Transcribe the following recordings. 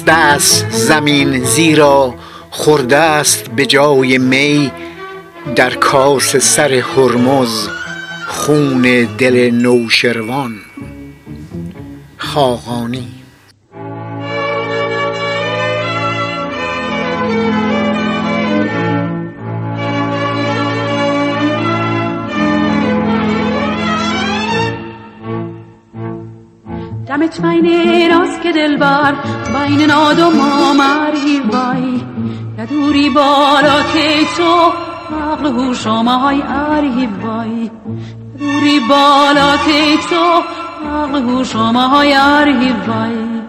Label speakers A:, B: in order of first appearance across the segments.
A: مست است زمین زیرا خورده است به جای می در کاس سر هرمز خون دل نوشروان خاقانی.
B: بین راست که دلبر بین و مامری. وای ندوری بالا که تو عقل هوش مای اری وای دوری بالا که تو عقل هوش مای اری وای.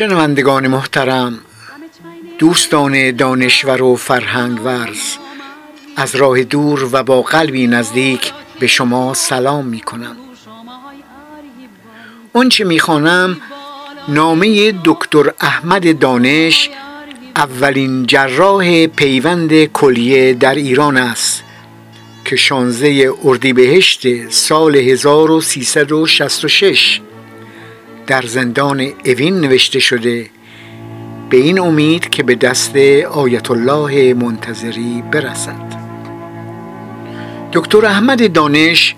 A: شنوندگان محترم دوستان دانشور و فرهنگ ورز از راه دور و با قلبی نزدیک به شما سلام می کنم آنچه می خوانم نامه دکتر احمد دانش اولین جراح پیوند کلیه در ایران است که شانزه اردیبهشت سال 1366 در زندان اوین نوشته شده به این امید که به دست آیت الله منتظری برسد. دکتر احمد دانش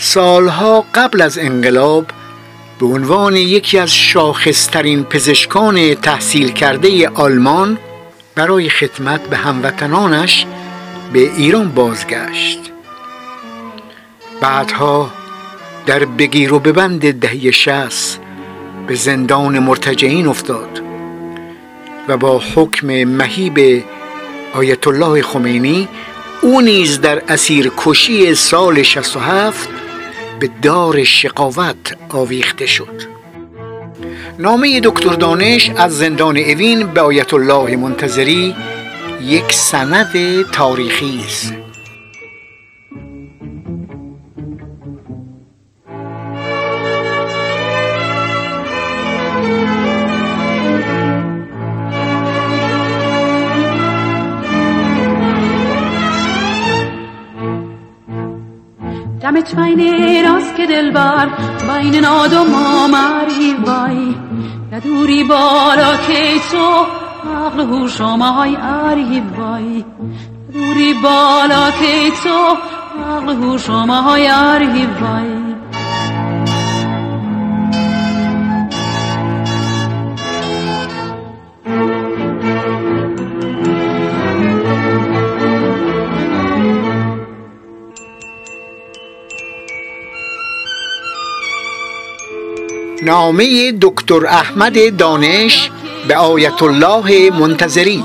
A: سالها قبل از انقلاب به عنوان یکی از شاخصترین پزشکان تحصیل کرده آلمان برای خدمت به هموطنانش به ایران بازگشت. بعدها در بگیر و ببند دهی شست به زندان مرتجعین افتاد و با حکم مهیب آیت الله خمینی او نیز در اسیر کشی سال 67 به دار شقاوت آویخته شد. نامه دکتر دانش از زندان اوین به آیت الله منتظری یک سند تاریخی است.
B: دلبر بین ناد و مامری وای. ندوری بالا که تو عقل هوش مای اری وای. ندوری بالا که تو عقل هوش مای اری وای.
A: نامه دکتر احمد دانش به آیت الله منتظری.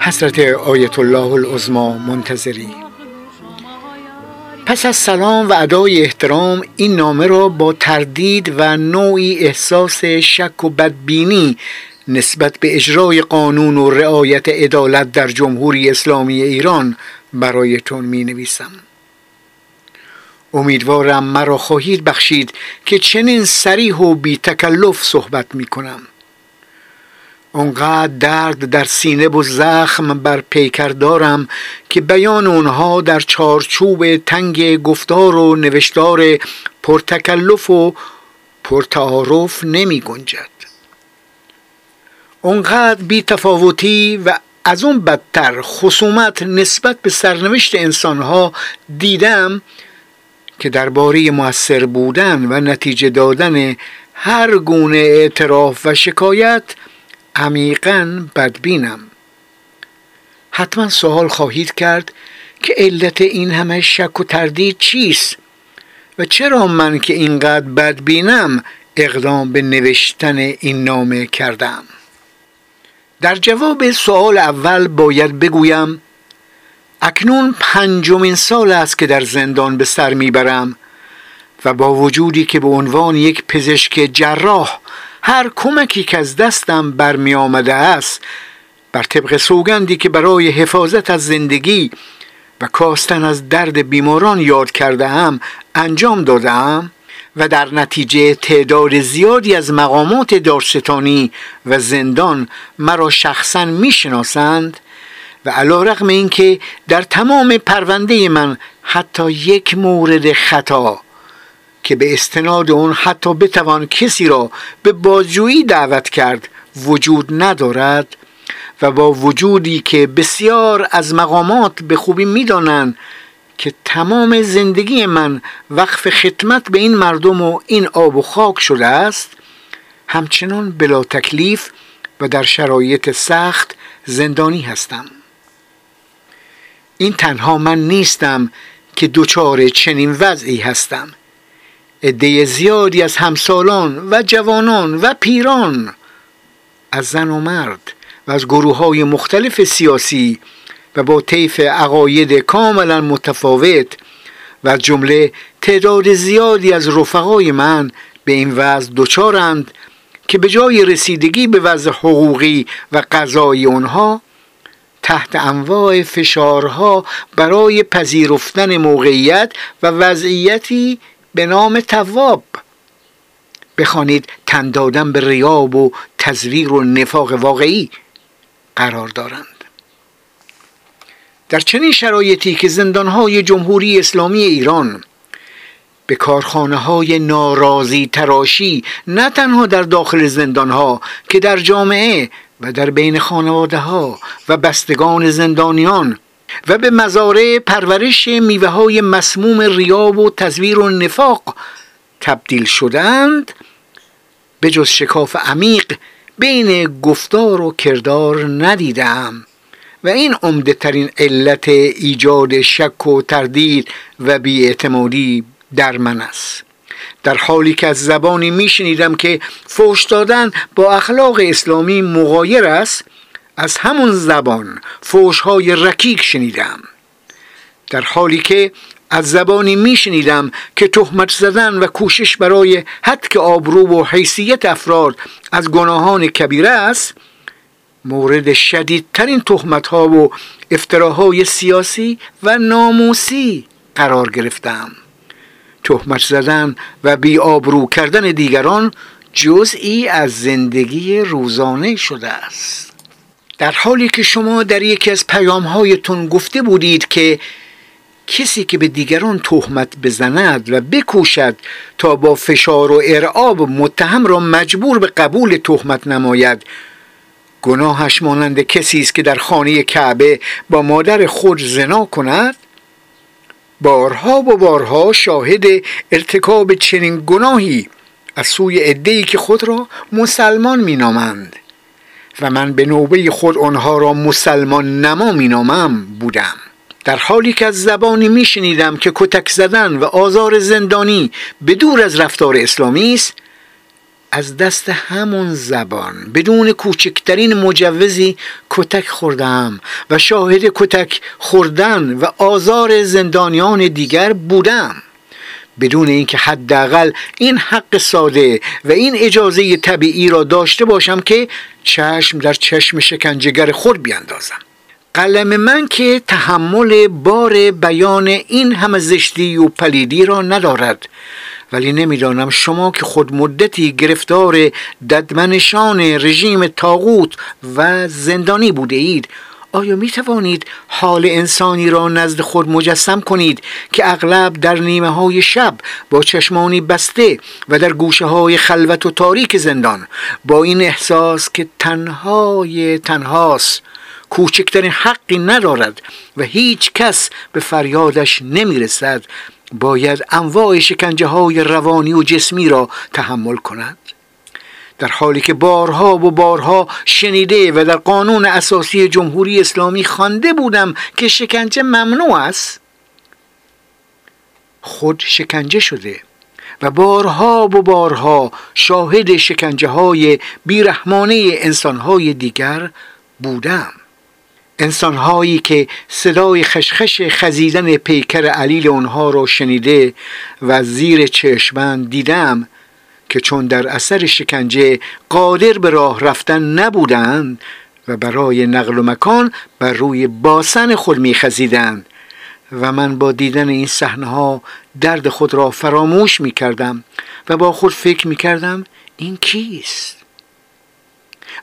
A: حضرت آیت الله العظما منتظری. پس از سلام و ادای احترام این نامه را با تردید و نوعی احساس شک و بدبینی نسبت به اجرای قانون و رعایت عدالت در جمهوری اسلامی ایران برایتون می نویسم امیدوارم مرا خواهید بخشید که چنین سریح و بی تکلف صحبت می کنم اونقدر درد در سینه و زخم بر پیکر دارم که بیان اونها در چارچوب تنگ گفتار و نوشتار پرتکلف و پرتعارف نمی گنجد. اونقدر بی تفاوتی و از اون بدتر خصومت نسبت به سرنوشت انسانها دیدم که درباره موثر بودن و نتیجه دادن هر گونه اعتراف و شکایت عمیقا بدبینم. حتما سوال خواهید کرد که علت این همه شک و تردید چیست و چرا من که اینقدر بدبینم اقدام به نوشتن این نامه کردم؟ در جواب سوال اول باید بگویم اکنون پنجمین سال است که در زندان به سر می‌برم و با وجودی که به عنوان یک پزشک جراح هر کمکی که از دستم برمی آمده است بر طبق سوگندی که برای حفاظت از زندگی و کاستن از درد بیماران یاد کرده هم انجام دادم و در نتیجه تعداد زیادی از مقامات دارستانی و زندان مرا شخصا می‌شناسند و علا رقم این که در تمام پرونده من حتی یک مورد خطا که به استناد اون حتی بتوان کسی را به بازجویی دعوت کرد وجود ندارد و با وجودی که بسیار از مقامات به خوبی می‌دانند که تمام زندگی من وقف خدمت به این مردم و این آب و خاک شده است همچنان بلا تکلیف و در شرایط سخت زندانی هستم. این تنها من نیستم که دچار چنین وضعی هستم. عده زیادی از همسالان و جوانان و پیران از زن و مرد و از گروه های مختلف سیاسی و با طیف عقاید کاملا متفاوت و جمله تعداد زیادی از رفقای من به این وضع دچارند که به جای رسیدگی به وضع حقوقی و قضایی آنها تحت انواع فشارها برای پذیرفتن موقعیت و وضعیتی به نام تواب. بخوانید تن دادن به ریاب و تزویر و نفاق واقعی قرار دارند. در چنین شرایطی که زندانهای جمهوری اسلامی ایران به کارخانه های نارازی تراشی نه تنها در داخل زندانها که در جامعه و در بین خانواده ها و بستگان زندانیان و به مزارع پرورش میوه های مسموم ریاب و تزویر و نفاق تبدیل شدند به جز شکاف عمیق بین گفتار و کردار ندیدم و این عمده ترین علت ایجاد شک و تردید و بیاعتمادی در من است. در حالی که از زبانی میشنیدم که فوش دادن با اخلاق اسلامی مغایر است از همون زبان فوش های رکیک شنیدم. در حالی که از زبانی میشنیدم که تهمت زدن و کوشش برای حد آبرو و حیثیت افراد از گناهان کبیره است مورد شدیدترین تهمت ها و افتراهای سیاسی و ناموسی قرار گرفتم. تهمت زدن و بی آبرو کردن دیگران جزئی از زندگی روزانه شده است. در حالی که شما در یکی از پیام هایتون گفته بودید که کسی که به دیگران تهمت بزند و بکوشد تا با فشار و ارعاب متهم را مجبور به قبول تهمت نماید گناهش مانند کسی است که در خانه کعبه با مادر خود زنا کند؟ بارها و بارها شاهد ارتکاب چنین گناهی از سوی عدهای که خود را مسلمان مینامند. و من به نوبه خود آنها را مسلمان نما مینامم بودم. در حالی که از زبانی میشنیدم که کتک زدن و آزار زندانی به دور از رفتار اسلامی است از دست همون زبان بدون کوچکترین مجوزی کتک خوردم و شاهد کتک خوردن و آزار زندانیان دیگر بودم. بدون اینکه حداقل این حق ساده و این اجازه طبیعی را داشته باشم که چشم در چشم شکنجهگر خود بیاندازم. قلم من که تحمل بار بیان این همه زشتی و پلیدی را ندارد. ولی نمی‌دانم شما که خود مدتی گرفتار ددمنشان رژیم تاغوت و زندانی بوده اید آیا می توانید حال انسانی را نزد خود مجسم کنید که اغلب در نیمه های شب با چشمانی بسته و در گوشه های خلوت و تاریک زندان؟ با این احساس که تنهای تنهاست کوچکترین حقی ندارد و هیچ کس به فریادش نمی‌رسد باید انواع شکنجه های روانی و جسمی را تحمل کند؟ در حالی که بارها و بارها شنیده و در قانون اساسی جمهوری اسلامی خوانده بودم که شکنجه ممنوع است خود شکنجه شده و بارها و بارها شاهد شکنجه های بیرحمانه انسان های دیگر بودم. انسانهایی که صدای خشخش خزیدن پیکر علیل آنها را شنیده و زیر چشمن دیدم که چون در اثر شکنجه قادر به راه رفتن نبودند و برای نقل و مکان بر روی باسن خود میخزیدند. و من با دیدن این صحنه ها درد خود را فراموش می کردم و با خود فکر می کردم این کیست؟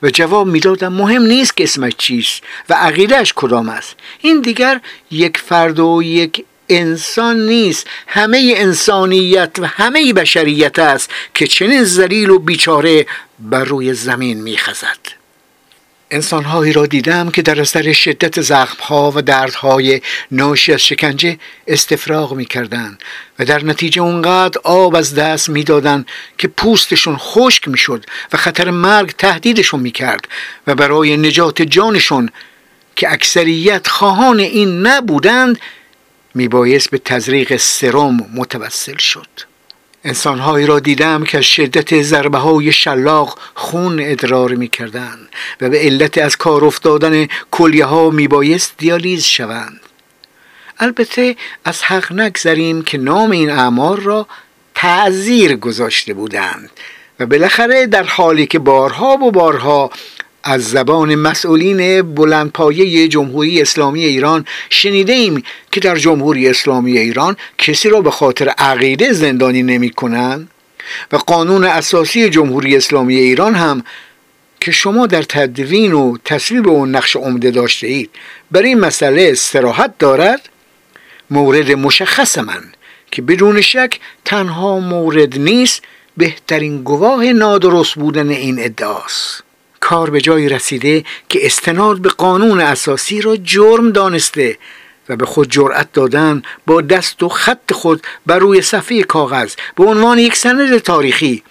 A: و جواب می‌دادم مهم نیست که اسمش چیست و عقیدهش کدام است. این دیگر یک فرد و یک انسان نیست. همه انسانیت و همه بشریت است که چنین زلیل و بیچاره بر روی زمین میخزد. انسانهایی را دیدم که در اثر شدت زخمها و دردهای ناشی از شکنجه استفراغ می و در نتیجه اونقدر آب از دست می‌دادند که پوستشون خشک می‌شد و خطر مرگ تهدیدشون می‌کرد و برای نجات جانشون که اکثریت خواهان این نبودند میبایست به تزریق سرم متوسل شد. انسانهایی را دیدم که از شدت ضربه های شلاق خون ادرار می و به علت از کار افتادن کلیه ها می بایست دیالیز شوند. البته از حق نگذریم که نام این اعمار را تعذیر گذاشته بودند و بالاخره در حالی که بارها و بارها از زبان مسئولین بلندپایه جمهوری اسلامی ایران شنیده ایم که در جمهوری اسلامی ایران کسی را به خاطر عقیده زندانی نمی کنند و قانون اساسی جمهوری اسلامی ایران هم که شما در تدوین و تصویب اون نقش عمده داشته اید. بر این مسئله استراحت دارد؟ مورد مشخص من که بدون شک تنها مورد نیست بهترین گواه نادرست بودن این ادعاست. کار به جایی رسیده که استناد به قانون اساسی را جرم دانسته و به خود جرأت دادن با دست و خط خود بر روی صفحه کاغذ به عنوان یک سند تاریخی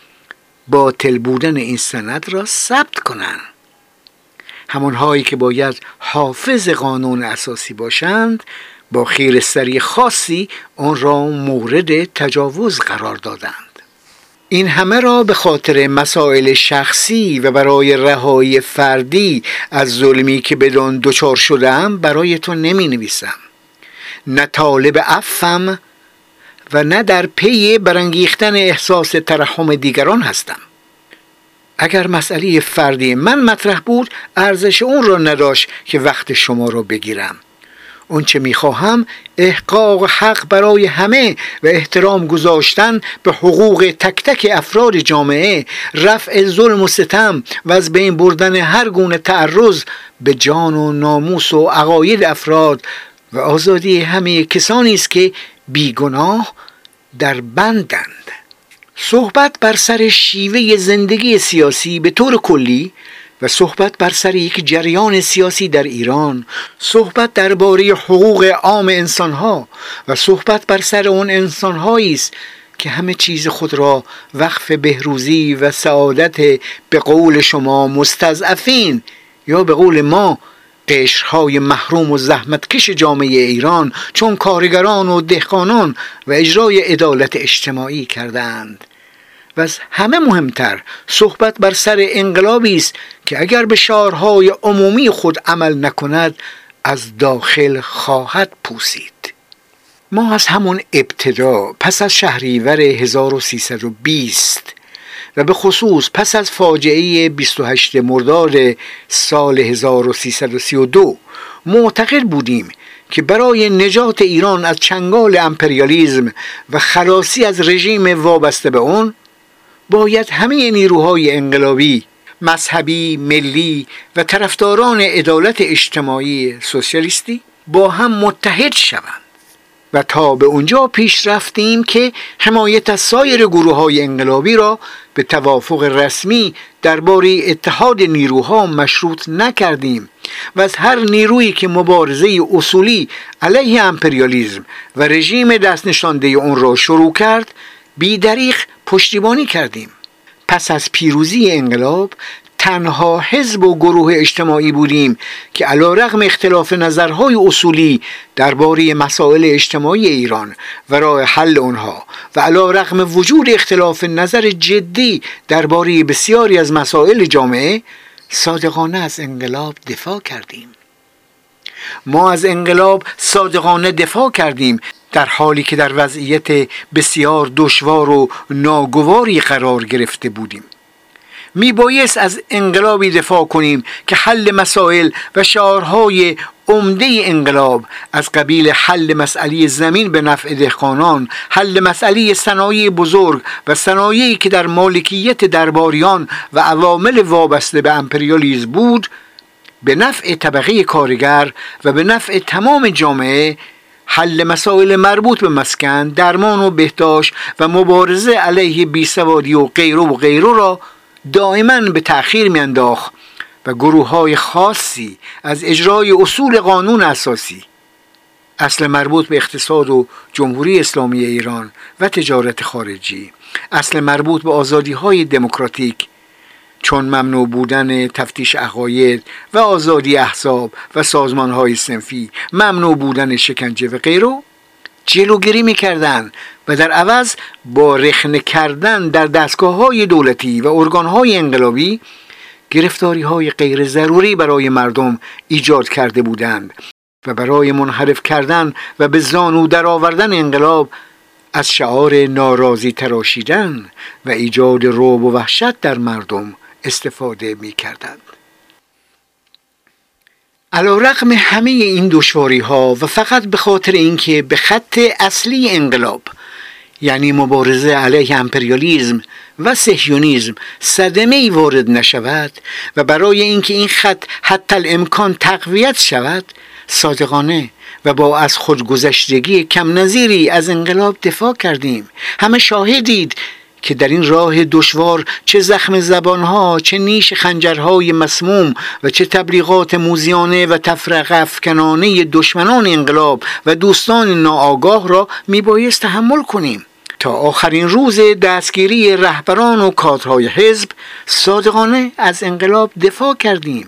A: باطل بودن این سند را ثبت کنند همانهایی که باید حافظ قانون اساسی باشند با خیرستری خاصی آن را مورد تجاوز قرار دادند. این همه را به خاطر مسائل شخصی و برای رهایی فردی از ظلمی که بدان دچار شدم برای تو نمی نویسم نه طالب افم و نه در پی برانگیختن احساس ترحم دیگران هستم. اگر مسئله فردی من مطرح بود ارزش اون را نداشت که وقت شما را بگیرم. اونچه می‌خواهم احقاق حق برای همه و احترام گذاشتن به حقوق تک تک افراد جامعه رفع ظلم و ستم و از بین بردن هر گونه تعرض به جان و ناموس و عقاید افراد و آزادی همه کسانی است که بیگناه در بندند. صحبت بر سر شیوه زندگی سیاسی به طور کلی و صحبت بر سر یک جریان سیاسی در ایران صحبت درباره حقوق عام انسانها و صحبت بر سر اون انسانهایی است که همه چیز خود را وقف بهروزی و سعادت به قول شما مستضعفین یا به قول ما قشرهای محروم و زحمتکش جامعه ایران چون کارگران و دهقانان و اجرای عدالت اجتماعی کردند. و از همه مهمتر صحبت بر سر انقلابی است که اگر به شعارهای عمومی خود عمل نکند از داخل خواهد پوسید. ما از همون ابتدا پس از شهریور 1320 و به خصوص پس از فاجعه 28 مرداد سال 1332 معتقد بودیم که برای نجات ایران از چنگال امپریالیزم و خلاصی از رژیم وابسته به اون باید همه نیروهای انقلابی مذهبی، ملی و طرفداران عدالت اجتماعی سوسیالیستی با هم متحد شوند. و تا به اونجا پیش رفتیم که حمایت از سایر گروه های انقلابی را به توافق رسمی درباره اتحاد نیروها مشروط نکردیم و از هر نیرویی که مبارزه اصولی علیه امپریالیزم و رژیم دست نشانده اون را شروع کرد بیدریق پشتیبانی کردیم. پس از پیروزی انقلاب تنها حزب و گروه اجتماعی بودیم که علا رغم اختلاف نظرهای اصولی درباره مسائل اجتماعی ایران و راه حل آنها و علا رغم وجود اختلاف نظر جدی درباره بسیاری از مسائل جامعه صادقانه از انقلاب دفاع کردیم. ما از انقلاب صادقانه دفاع کردیم. در حالی که در وضعیت بسیار دشوار و ناگواری قرار گرفته بودیم. میبایست از انقلابی دفاع کنیم که حل مسائل و شعارهای عمده انقلاب از قبیل حل مسئله زمین به نفع دهقانان حل مسئله صنایع بزرگ و صنایعی که در مالکیت درباریان و عوامل وابسته به امپریالیزم بود به نفع طبقه کارگر و به نفع تمام جامعه حل مسائل مربوط به مسکن درمان و بهداشت و مبارزه علیه بیسوادی و غیره و غیره را دائما به تأخیر میانداخت و گروه های خاصی از اجرای اصول قانون اساسی اصل مربوط به اقتصاد و جمهوری اسلامی ایران و تجارت خارجی اصل مربوط به آزادی های دموکراتیک چون ممنوع بودن تفتیش عقاید و آزادی احزاب و سازمان های سنفی ممنوع بودن شکنجه و غیره جلوگیری می‌کردن و در عوض با رخنه کردن در دستگاه های دولتی و ارگان های انقلابی گرفتاری های غیر ضروری برای مردم ایجاد کرده بودند و برای منحرف کردن و به زانو درآوردن انقلاب از شعار ناراضی تراشیدن و ایجاد روب و وحشت در مردم استفاده می کردند. علا رقم همه این دشواری ها و فقط به خاطر اینکه به خط اصلی انقلاب یعنی مبارزه علیه امپریالیزم و سهیونیزم صدمه ای وارد نشود و برای اینکه این خط حتی الامکان تقویت شود صادقانه و با از خودگذشتگی کم نظیری از انقلاب دفاع کردیم همه شاهدید که در این راه دشوار چه زخم زبانها چه نیش خنجرهای مسموم و چه تبلیغات موزیانه و تفرق افکنانه دشمنان انقلاب و دوستان ناآگاه را میبایست تحمل کنیم. تا آخرین روز دستگیری رهبران و کادرهای حزب صادقانه از انقلاب دفاع کردیم.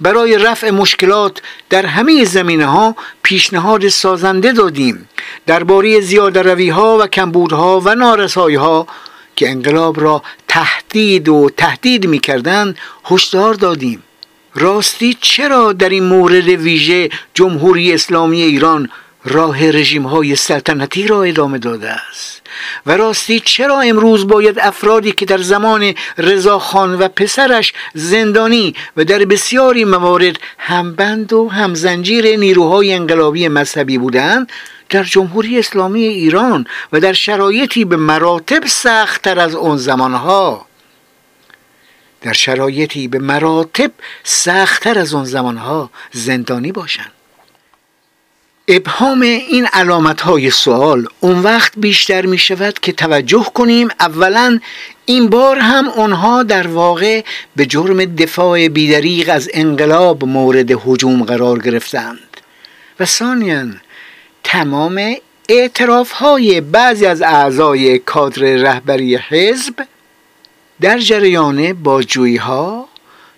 A: برای رفع مشکلات در همه زمینه ها پیشنهاد سازنده دادیم. درباره زیاده روی ها و کمبودها و نارسایی ها که انقلاب را تهدید و تهدید می کردن هشدار دادیم. راستی چرا در این مورد ویژه جمهوری اسلامی ایران راه رژیم های سلطنتی را ادامه داده است؟ و راستی چرا امروز باید افرادی که در زمان رضاخان و پسرش زندانی و در بسیاری موارد همبند و همزنجیر نیروهای انقلابی مذهبی بودند در جمهوری اسلامی ایران و در شرایطی به مراتب سختتر از اون زمانها. در شرایطی به مراتب سختتر از اون زمانها زندانی باشند. ابهام این علامت های سوال اون وقت بیشتر می شود که توجه کنیم اولا این بار هم آنها در واقع به جرم دفاع بیدریق از انقلاب مورد حجوم قرار گرفتند. و ثانیا تمام اعتراف های بعضی از اعضای کادر رهبری حزب در جریان بازجویی ها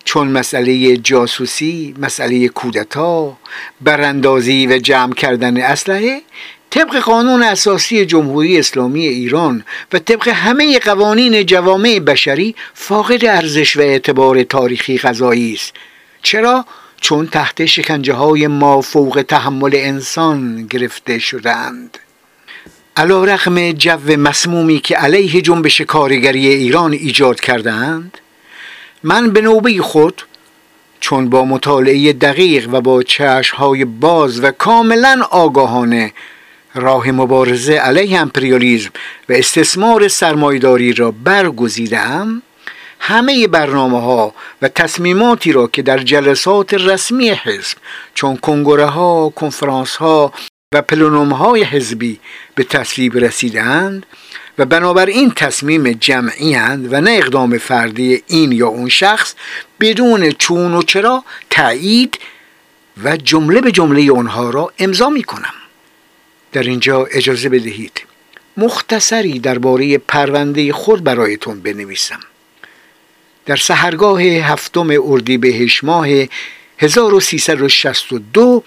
A: چون مسئله جاسوسی، مسئله کودتا، براندازی و جمع کردن اسلحه طبق قانون اساسی جمهوری اسلامی ایران و طبق همه قوانین جوامع بشری فاقد ارزش و اعتبار تاریخی غذایی است. چرا؟ چون تحت شکنجه های ما فوق تحمل انسان گرفته شدند علا رقم جو مسمومی که علیه جنبش کارگری ایران ایجاد کردند من به نوبه خود چون با مطالعه دقیق و با های باز و کاملا آگاهانه راه مبارزه علیه امپریالیزم و استثمار سرمایداری را برگزیدم همه برنامه ها و تصمیماتی را که در جلسات رسمی حزب چون کنگره ها، کنفرانس ها و پلونوم های حزبی به تصویب رسیدند و بنابراین تصمیم جمعی هند و نه اقدام فردی این یا اون شخص بدون چون و چرا تایید و جمله به جمله آنها را امضا می کنم در اینجا اجازه بدهید. مختصری درباره پرونده خود برایتون بنویسم. در سهرگاه هفتم اردیبهشت ماه 1362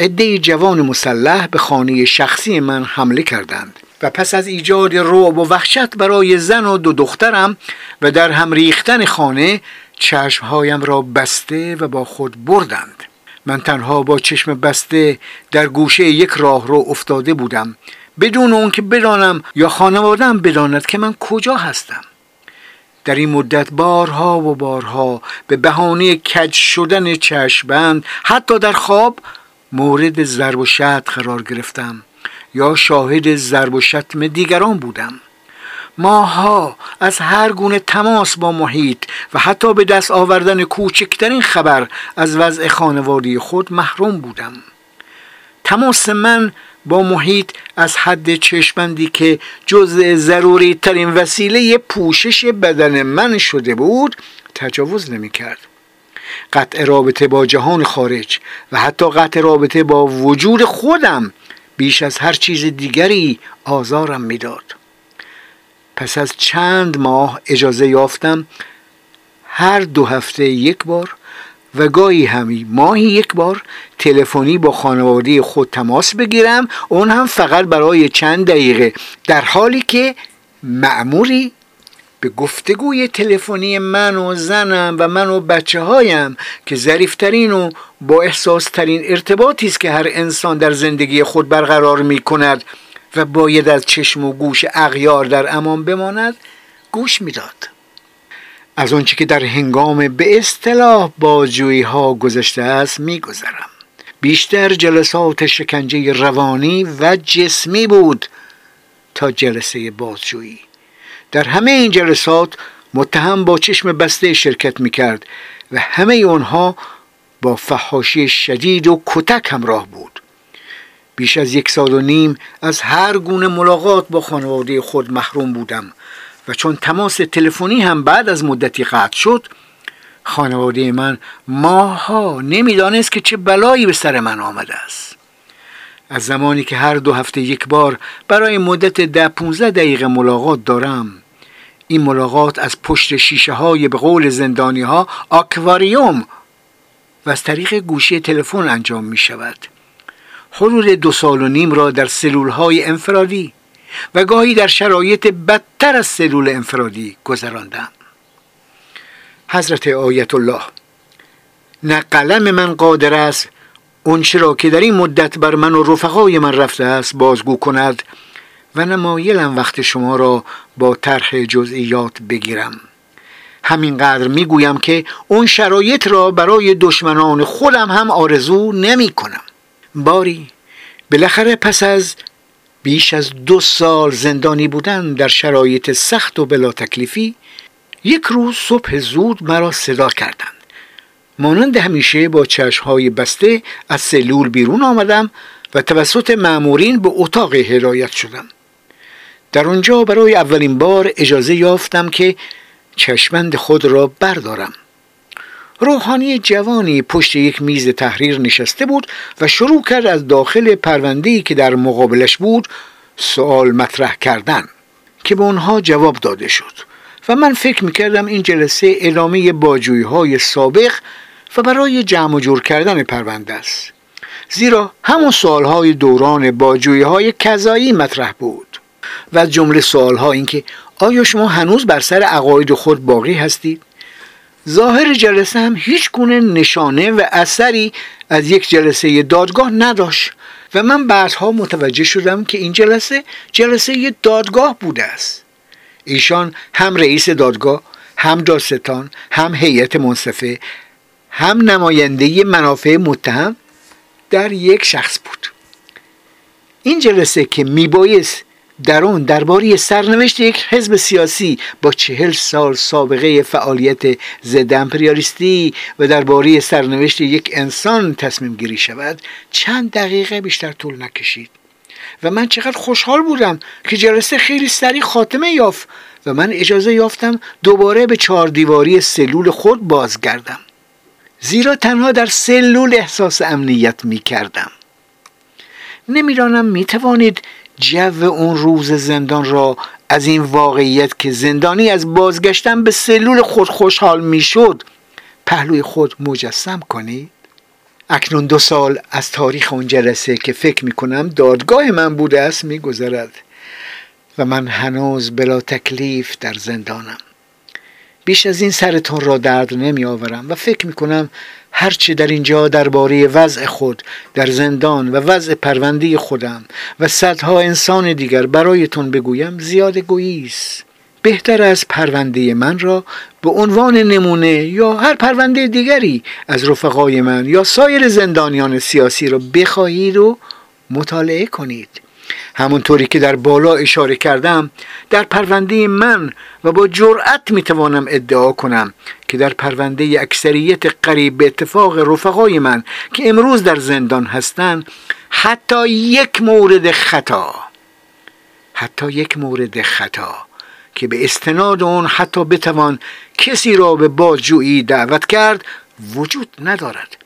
A: عده جوان مسلح به خانه شخصی من حمله کردند و پس از ایجاد رعب و وحشت برای زن و دو دخترم و در هم ریختن خانه چشمهایم را بسته و با خود بردند. من تنها با چشم بسته در گوشه یک راه رو افتاده بودم بدون اون که بدانم یا خانوادم بداند که من کجا هستم. در این مدت بارها و بارها به بهانه کج شدن چشمبند حتی در خواب مورد ضرب و شتم قرار گرفتم یا شاهد ضرب و شتم دیگران بودم. ماها از هر گونه تماس با محیط و حتی به دست آوردن کوچکترین خبر از وضع خانوادی خود محروم بودم. تماس من با محیط از حد چشمندی که جزء ضروری ترین وسیله پوشش بدن من شده بود تجاوز نمی کرد قطع رابطه با جهان خارج و حتی قطع رابطه با وجود خودم بیش از هر چیز دیگری آزارم می‌داد. پس از چند ماه اجازه یافتم هر دو هفته یک بار و گاهی همی ماهی یک بار تلفنی با خانواده خود تماس بگیرم. اون هم فقط برای چند دقیقه در حالی که معموری به گفتگوی تلفنی من و زنم و من و بچه هایم که ظریفترین و با احساس ترین ارتباطی است که هر انسان در زندگی خود برقرار می کند و باید از چشم و گوش اغیار در امان بماند گوش می‌داد. از آنچه که در هنگام به اصطلاح بازجویی ها گذشته است میگذرم. بیشتر جلسات شکنجه روانی و جسمی بود تا جلسه بازجویی. در همه این جلسات متهم با چشم بسته شرکت می‌کرد و همه آنها با فحاشی شدید و کتک همراه بود. بیش از یک سال و نیم از هر گونه ملاقات با خانواده خود محروم بودم. و چون تماس تلفنی هم بعد از مدتی قطع شد خانواده من ماها نمی‌دانست که چه بلایی به سر من آمده است. از زمانی که هر دو هفته یک بار برای مدت ده 15 دقیقه ملاقات دارم این ملاقات از پشت شیشه های به قول زندانی ها آکواریوم و از طریق گوشی تلفن انجام می شود حدود دو سال و نیم را در سلول های انفرادی و گاهی در شرایط بدتر از سلول انفرادی گذراندم. حضرت آیت الله نه قلم من قادر است اونچه را که در این مدت بر من و رفقای من رفته است بازگو کند و نمایلم وقت شما را با طرح جزئیات بگیرم. همینقدر می‌گویم که اون شرایط را برای دشمنان خودم هم آرزو نمی کنم باری بالاخره پس از بیش از دو سال زندانی بودن در شرایط سخت و بلا تکلیفی یک روز صبح زود مرا صدا کردند. مانند همیشه با چشمهای بسته از سلول بیرون آمدم و توسط معمورین به اتاق هدایت شدم. در آنجا برای اولین بار اجازه یافتم که چشمند خود را بردارم. روحانی جوانی پشت یک میز تحریر نشسته بود و شروع کرد از داخل پرونده‌ای که در مقابلش بود سوال مطرح کردن که به اونها جواب داده شد. و من فکر می‌کردم این جلسه ادامه باجویی های سابق و برای جمع و جور کردن پرونده است. زیرا همون سوال های دوران باجویی های کذایی مطرح بود. و جمله سوال ها این که آیا شما هنوز بر سر عقاید خود باقی هستید؟ ظاهر جلسه هم هیچ گونه نشانه و اثری از یک جلسه دادگاه نداشت و من بعدها متوجه شدم که این جلسه جلسه دادگاه بوده است. ایشان هم رئیس دادگاه هم داستان هم هیئت منصفه هم نماینده منافع متهم در یک شخص بود. این جلسه که میبایست در اون درباره سرنوشت یک حزب سیاسی با چهل سال سابقه فعالیت ضد امپریالیستی و درباره سرنوشت یک انسان تصمیم گیری شود چند دقیقه بیشتر طول نکشید. و من چقدر خوشحال بودم که جلسه خیلی سریع خاتمه یافت و من اجازه یافتم دوباره به چهار دیواری سلول خود بازگردم. زیرا تنها در سلول احساس امنیت می کردم نمی‌دانم می توانید جو اون روز زندان را از این واقعیت که زندانی از بازگشتن به سلول خود خوشحال می‌شد پهلوی خود مجسم کنید. اکنون دو سال از تاریخ اون جلسه که فکر می‌کنم دادگاه من بوده است میگذرد و من هنوز بلا تکلیف در زندانم. بیش از این سرتون را درد نمی آورم و فکر می کنم هرچه در اینجا درباره وضع خود در زندان و وضع پرونده خودم و صدها انسان دیگر برایتون بگویم زیاد گویی است. بهتر از پرونده من را به عنوان نمونه یا هر پرونده دیگری از رفقای من یا سایر زندانیان سیاسی را بخواهید و مطالعه کنید. همونطوری که در بالا اشاره کردم در پرونده من و با جرأت می‌توانم ادعا کنم که در پرونده اکثریت قریب به اتفاق رفقای من که امروز در زندان هستند حتی یک مورد خطا حتی یک مورد خطا که به استناد اون حتی بتوان کسی را به بازجویی دعوت کرد وجود ندارد.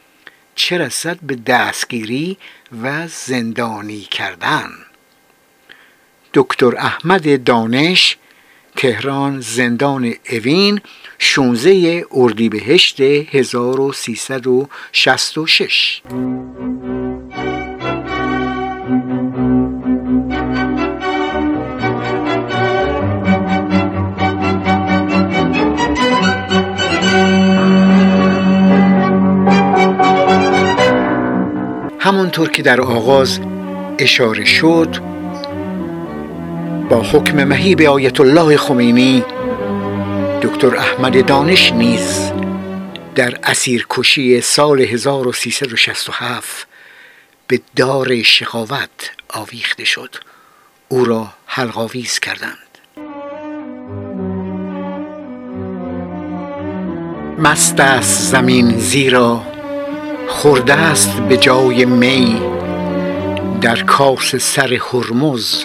A: چه رسد به دستگیری و زندانی کردن؟ دکتر احمد دانش تهران زندان اوین 16 اردیبهشت 1366 همانطور که در آغاز اشاره شد با حکم مهیب آیت الله خمینی دکتر احمد دانش نیز در اسیرکشی سال 1367 به دار شقاوت آویخته شد. او را حلقاویز کردند. مست است زمین زیرا خورده است به جای می در کاس سر هرمز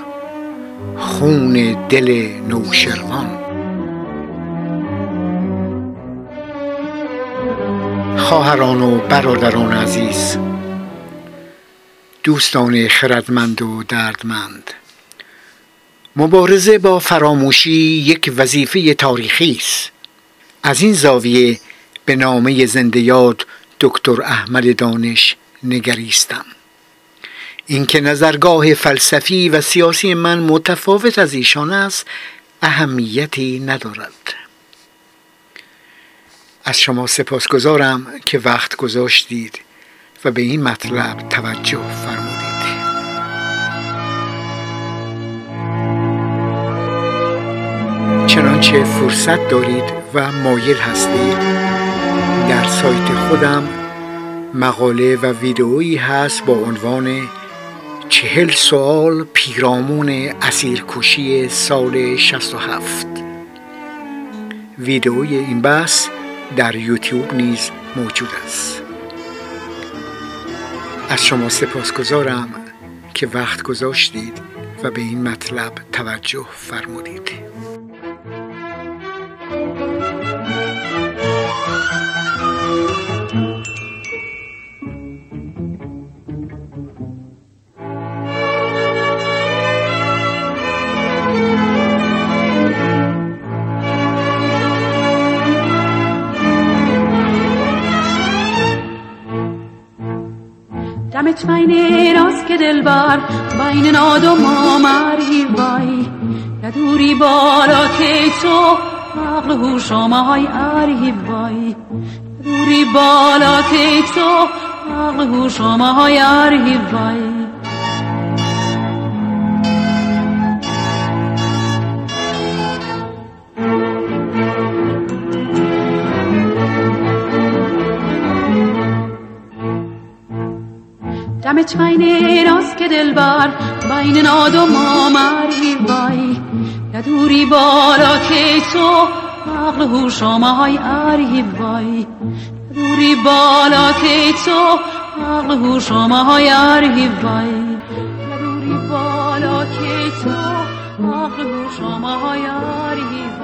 A: خون دل نوشروان. خواهران و برادران عزیز دوستان خردمند و دردمند مبارزه با فراموشی یک وظیفه تاریخی است. از این زاویه به نامه زنده یاد دکتر احمد دانش نگریستم. اینکه نظرگاه فلسفی و سیاسی من متفاوت از ایشان است اهمیتی ندارد. از شما سپاسگزارم که وقت گذاشتید و به این مطلب توجه فرمودید. چنانچه فرصت دارید و مایل هستید در سایت خودم مقاله و ویدئویی هست با عنوان چهل سوال پیرامون اسیرکشی سال 67 ویدئوی این بحث در یوتیوب نیز موجود است. از شما سپاسگزارم که وقت گذاشتید و به این مطلب توجه فرمودید.
B: مطمئن راست که دلبر بین ناد و مامری وای ندوری بالا که تو عقل هوش های اری وای. ندوری بالا که تو عقل هوش های اری وای. مطمئن راست که دلبر بین و مامری وای ندوری بالا که تو عقل هوش های اری وای ندوری بالا که تو عقل هوش های اری وای ندوری بالا که تو عقل هوش های اری